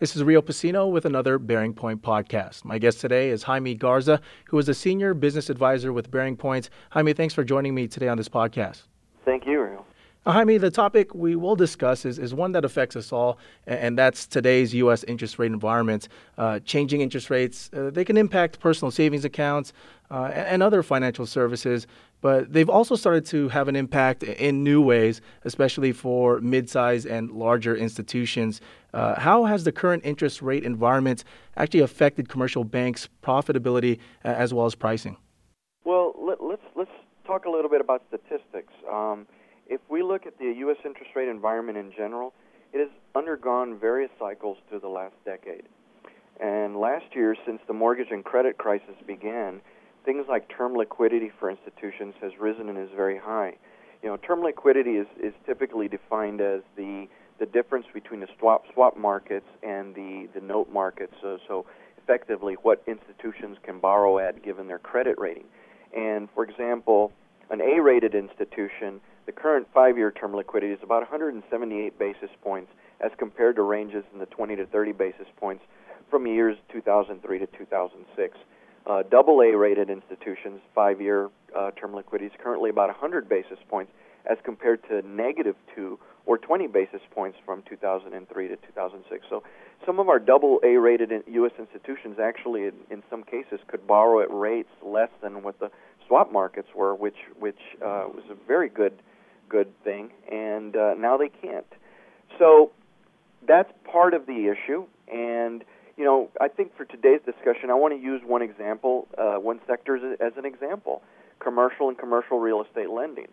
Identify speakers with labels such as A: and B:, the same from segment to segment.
A: This is Rio Pacino with another BearingPoint podcast. My guest today is Jaime Garza, who is a senior business advisor with BearingPoint. Jaime, thanks for joining me today on this podcast.
B: Thank you, Rio.
A: Now, Jaime, the topic we will discuss is, is one that affects us all, and that's today's U.S. interest rate environment. Uh, changing interest rates, uh, they can impact personal savings accounts uh, and other financial services, but they've also started to have an impact in new ways, especially for mid-sized and larger institutions. Uh, how has the current interest rate environment actually affected commercial banks' profitability uh, as well as pricing?
B: Well, let, us let's, let's talk a little bit about statistics. Um, if we look at the U.S. interest rate environment in general, it has undergone various cycles through the last decade. And last year, since the mortgage and credit crisis began, things like term liquidity for institutions has risen and is very high. You know, term liquidity is, is typically defined as the the difference between the swap swap markets and the, the note markets. So, so effectively, what institutions can borrow at given their credit rating. And for example, an A-rated institution, the current five-year term liquidity is about 178 basis points, as compared to ranges in the 20 to 30 basis points from years 2003 to 2006. Uh, double A rated institutions, five year uh, term liquidity is currently about 100 basis points as compared to negative 2 or 20 basis points from 2003 to 2006. So some of our double A rated U.S. institutions actually, in, in, some cases, could borrow at rates less than what the swap markets were, which, which uh, was a very good, good thing, and uh, now they can't. So that's part of the issue, and I think for today's discussion, I want to use one example, uh, one sector as, as an example commercial and commercial real estate lending.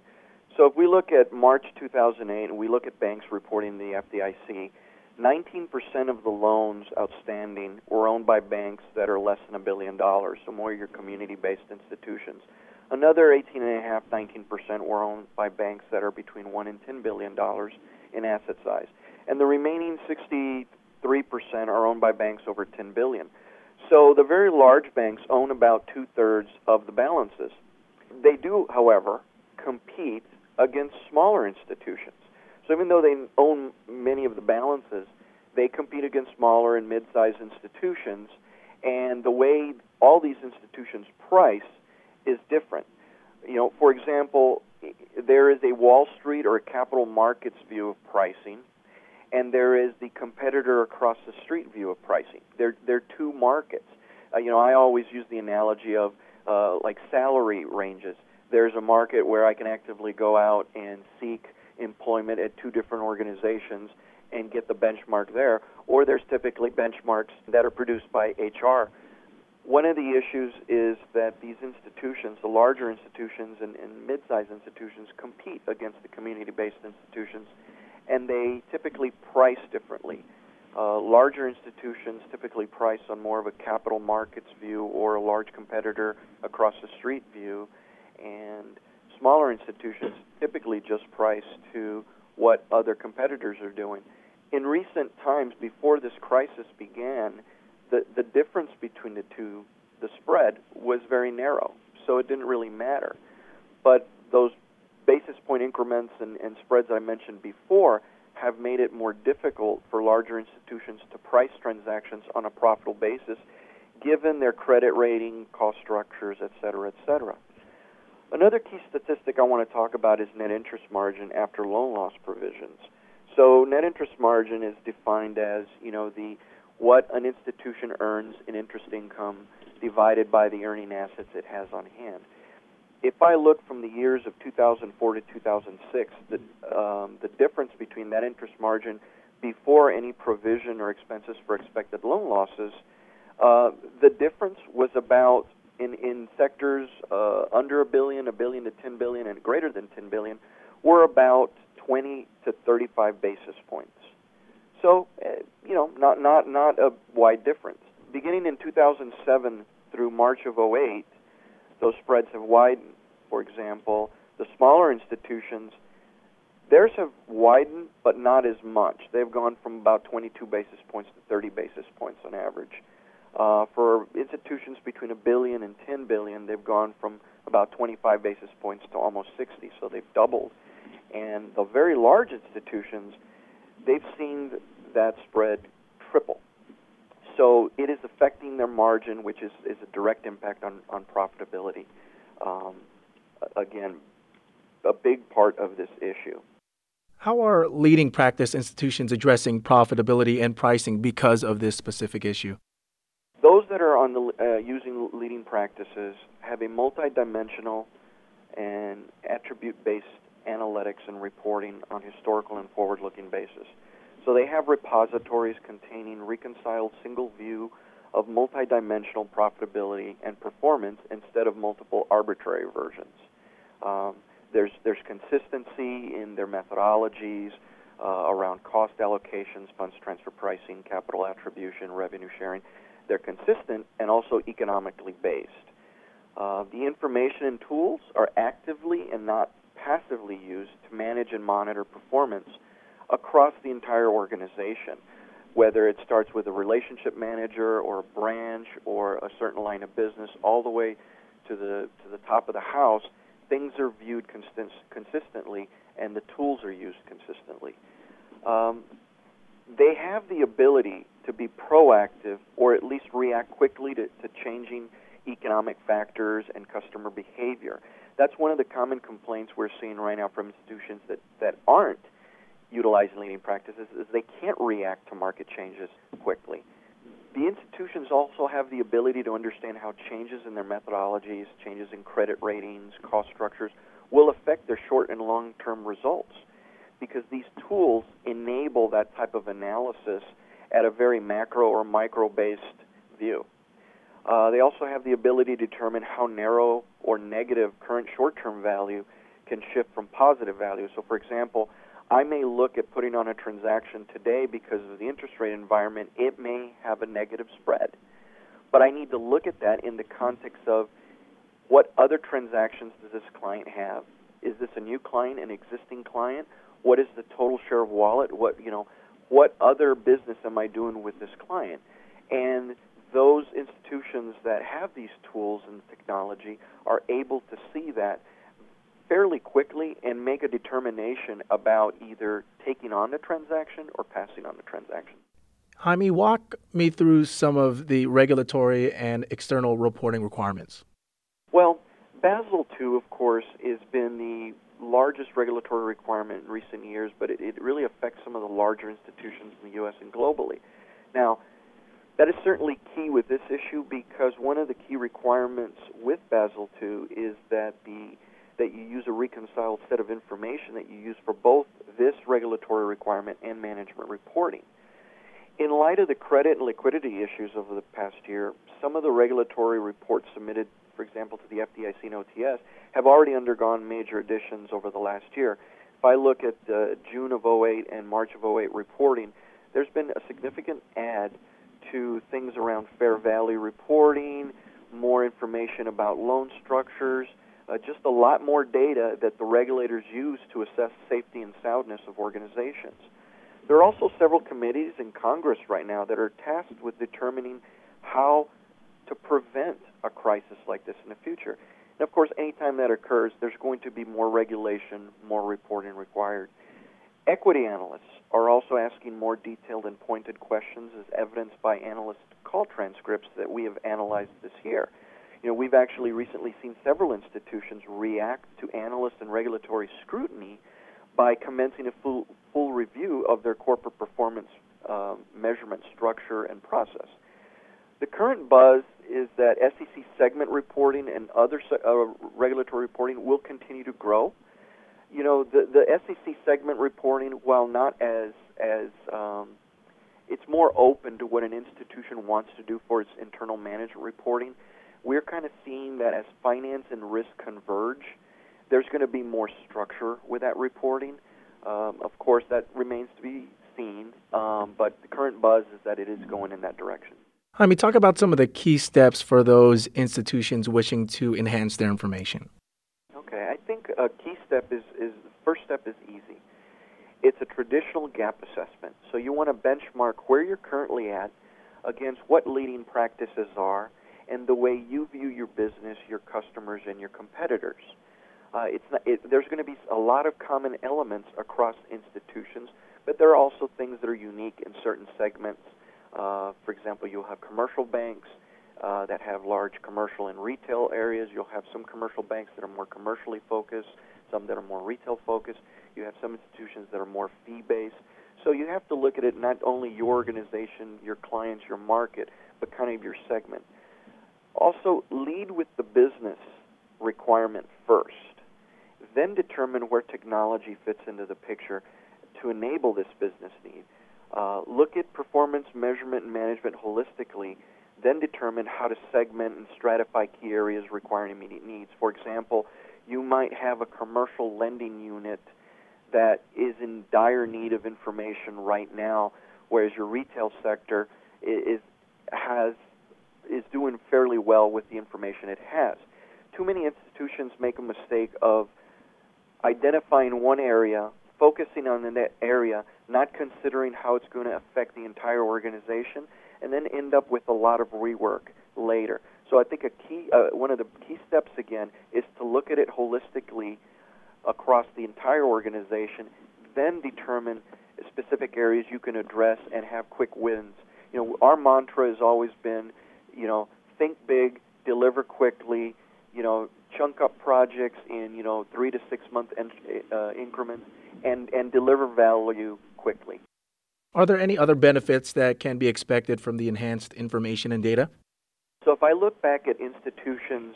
B: So if we look at March 2008 and we look at banks reporting the FDIC, 19% of the loans outstanding were owned by banks that are less than a billion dollars, so more your community-based institutions. Another 18.5, 19% were owned by banks that are between 1 and 10 billion dollars in asset size. And the remaining 60 3% are owned by banks over 10 billion. So the very large banks own about two thirds of the balances. They do, however, compete against smaller institutions. So even though they own many of the balances, they compete against smaller and mid-sized institutions, and the way all these institutions price is different. You know, for example, there is a Wall Street or a capital markets view of pricing, and there is the competitor across the street view of pricing. They're they're two markets. Uh, you know, I always use the analogy of uh, like salary ranges. There's a market where I can actively go out and seek employment at two different organizations and get the benchmark there, or there's typically benchmarks that are produced by HR. One of the issues is that these institutions, the larger institutions and, and mid-sized institutions, compete against the community-based institutions and they typically price differently. Uh, larger institutions typically price on more of a capital markets view or a large competitor across the street view, and smaller institutions typically just price to what other competitors are doing. In recent times, before this crisis began, the, the difference between the two, the spread, was very narrow, so it didn't really matter. But those basis point increments and, and spreads I mentioned before have made it more difficult for larger institutions to price transactions on a profitable basis given their credit rating, cost structures, et cetera, et cetera. Another key statistic I want to talk about is net interest margin after loan loss provisions. So net interest margin is defined as, you know, the what an institution earns in interest income divided by the earning assets it has on hand if I look from the years of 2004 to 2006, the, um, the difference between that interest margin before any provision or expenses for expected loan losses, uh, the difference was about in, in sectors uh, under a billion, a billion to 10 billion, and greater than 10 billion, were about 20 to 35 basis points. So, uh, you know, not, not, not a wide difference. Beginning in 2007 through March of 08, those spreads have widened. For example, the smaller institutions, theirs have widened, but not as much. They've gone from about 22 basis points to 30 basis points on average. Uh, for institutions between a billion and 10 billion, they've gone from about 25 basis points to almost 60, so they've doubled. And the very large institutions, they've seen that spread triple. So it is affecting their margin, which is, is a direct impact on, on profitability. Um, again, a big part of this issue.
A: How are leading practice institutions addressing profitability and pricing because of this specific issue?
B: Those that are on the uh, using leading practices have a multidimensional and attribute-based analytics and reporting on historical and forward-looking basis. So they have repositories containing reconciled single view of multidimensional profitability and performance instead of multiple arbitrary versions. Um, there's there's consistency in their methodologies uh, around cost allocations, funds transfer pricing, capital attribution, revenue sharing. They're consistent and also economically based. Uh, the information and tools are actively and not passively used to manage and monitor performance across the entire organization, whether it starts with a relationship manager or a branch or a certain line of business, all the way to the to the top of the house. Things are viewed consist- consistently, and the tools are used consistently. Um, they have the ability to be proactive or at least react quickly to, to changing economic factors and customer behavior. That's one of the common complaints we're seeing right now from institutions that, that aren't utilizing leading practices is they can't react to market changes quickly. The institutions also have the ability to understand how changes in their methodologies, changes in credit ratings, cost structures will affect their short and long term results because these tools enable that type of analysis at a very macro or micro based view. Uh, they also have the ability to determine how narrow or negative current short term value can shift from positive value. So, for example, I may look at putting on a transaction today because of the interest rate environment, it may have a negative spread. But I need to look at that in the context of what other transactions does this client have? Is this a new client, an existing client? What is the total share of wallet? What, you know, what other business am I doing with this client? And those institutions that have these tools and technology are able to see that fairly quickly and make a determination about either taking on the transaction or passing on the transaction.
A: Jaime, walk me through some of the regulatory and external reporting requirements.
B: Well, Basel II, of course, has been the largest regulatory requirement in recent years, but it, it really affects some of the larger institutions in the U.S. and globally. Now, that is certainly key with this issue because one of the key requirements with Basel II is that the that you use a reconciled set of information that you use for both this regulatory requirement and management reporting. In light of the credit and liquidity issues over the past year, some of the regulatory reports submitted, for example, to the FDIC and OTS, have already undergone major additions over the last year. If I look at uh, June of 08 and March of 08 reporting, there's been a significant add to things around fair value reporting, more information about loan structures, uh, just a lot more data that the regulators use to assess safety and soundness of organizations. There are also several committees in Congress right now that are tasked with determining how to prevent a crisis like this in the future. And of course, anytime that occurs, there's going to be more regulation, more reporting required. Equity analysts are also asking more detailed and pointed questions as evidenced by analyst call transcripts that we have analyzed this year. You know, we've actually recently seen several institutions react to analyst and regulatory scrutiny by commencing a full, full review of their corporate performance uh, measurement structure and process. The current buzz is that SEC segment reporting and other uh, regulatory reporting will continue to grow. You know, the, the SEC segment reporting, while not as as um, it's more open to what an institution wants to do for its internal management reporting. We're kind of seeing that as finance and risk converge, there's going to be more structure with that reporting. Um, of course, that remains to be seen, um, but the current buzz is that it is going in that direction.
A: I mean, talk about some of the key steps for those institutions wishing to enhance their information.
B: Okay, I think a key step is, is the first step is easy. It's a traditional gap assessment. So you want to benchmark where you're currently at against what leading practices are and the way you view your business, your customers, and your competitors. Uh, it's not, it, there's going to be a lot of common elements across institutions, but there are also things that are unique in certain segments Uh, for example, you'll have commercial banks uh, that have large commercial and retail areas. You'll have some commercial banks that are more commercially focused, some that are more retail focused. You have some institutions that are more fee based. So you have to look at it not only your organization, your clients, your market, but kind of your segment. Also, lead with the business requirement first. Then determine where technology fits into the picture to enable this business need. Uh, look at performance measurement and management holistically, then determine how to segment and stratify key areas requiring immediate needs. For example, you might have a commercial lending unit that is in dire need of information right now, whereas your retail sector is has is doing fairly well with the information it has. Too many institutions make a mistake of identifying one area, focusing on that area, not considering how it's going to affect the entire organization, and then end up with a lot of rework later. So I think a key, uh, one of the key steps again, is to look at it holistically across the entire organization, then determine specific areas you can address and have quick wins. You know, our mantra has always been, you know, think big, deliver quickly, you know, chunk up projects in you know three to six month uh, increments and and deliver value quickly.
A: Are there any other benefits that can be expected from the enhanced information and data?
B: So if I look back at institutions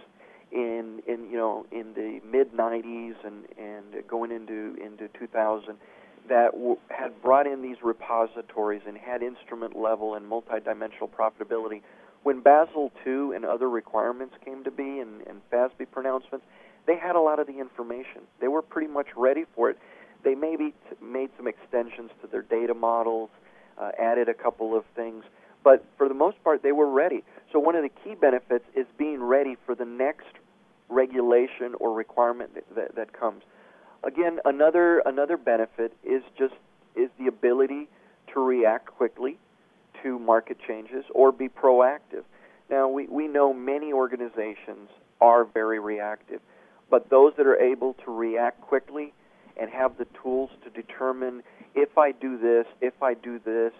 B: in in you know in the mid 90s and and going into into 2000 that w- had brought in these repositories and had instrument level and multidimensional profitability when Basel II and other requirements came to be and, and FASB pronouncements, they had a lot of the information. They were pretty much ready for it. They maybe t- made some extensions to their data models, uh, added a couple of things, but for the most part, they were ready. So one of the key benefits is being ready for the next regulation or requirement that, that, that comes. Again, another another benefit is just is the ability to react quickly to market changes or be proactive. Now, we, we know many organizations are very reactive, but those that are able to react quickly and have the tools to determine if I do this, if I do this,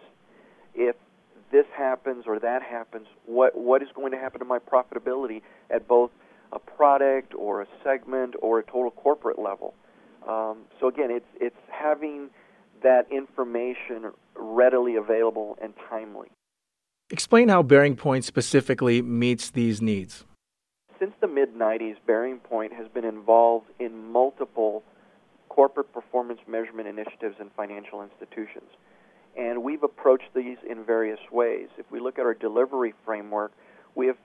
B: if this happens or that happens, what, what is going to happen to my profitability at both a product or a segment or a total corporate level. Um, so again, it's it's having that information readily available and timely.
A: Explain how BearingPoint specifically meets these needs.
B: Since the mid 90s, BearingPoint has been involved in multiple corporate performance measurement initiatives in financial institutions. And we've approached these in various ways. If we look at our delivery framework, we have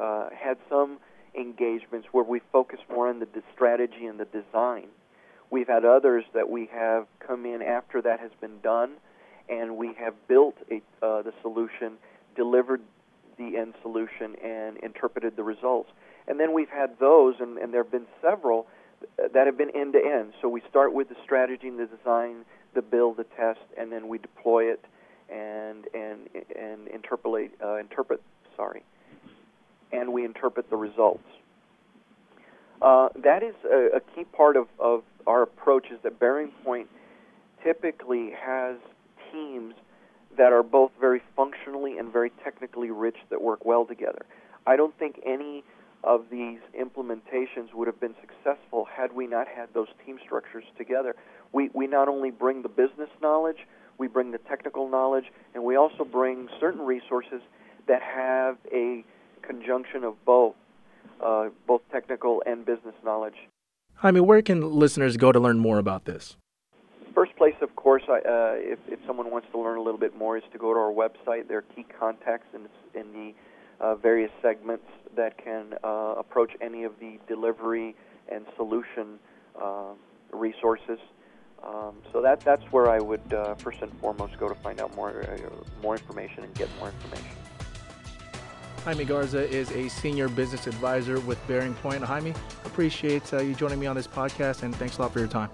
B: uh, had some engagements where we focus more on the strategy and the design We've had others that we have come in after that has been done, and we have built a, uh, the solution, delivered the end solution, and interpreted the results. And then we've had those, and, and there have been several that have been end to end. So we start with the strategy and the design, the build, the test, and then we deploy it and and and interpolate uh, interpret sorry, and we interpret the results. Uh, that is a, a, key part of, of our approach is that Bearing Point typically has teams that are both very functionally and very technically rich that work well together. I don't think any of these implementations would have been successful had we not had those team structures together. We, we not only bring the business knowledge, we bring the technical knowledge, and we also bring certain resources that have a conjunction of both, uh, both technical and business knowledge.
A: I mean, where can listeners go to learn more about this?
B: First place, of course, I, uh, if, if someone wants to learn a little bit more, is to go to our website. There are key contacts in, in the uh, various segments that can uh, approach any of the delivery and solution uh, resources. Um, so that that's where I would uh, first and foremost go to find out more uh, more information and get more information.
A: Jaime Garza is a senior business advisor with BearingPoint. Jaime, appreciate uh, you joining me on this podcast, and thanks a lot for your time.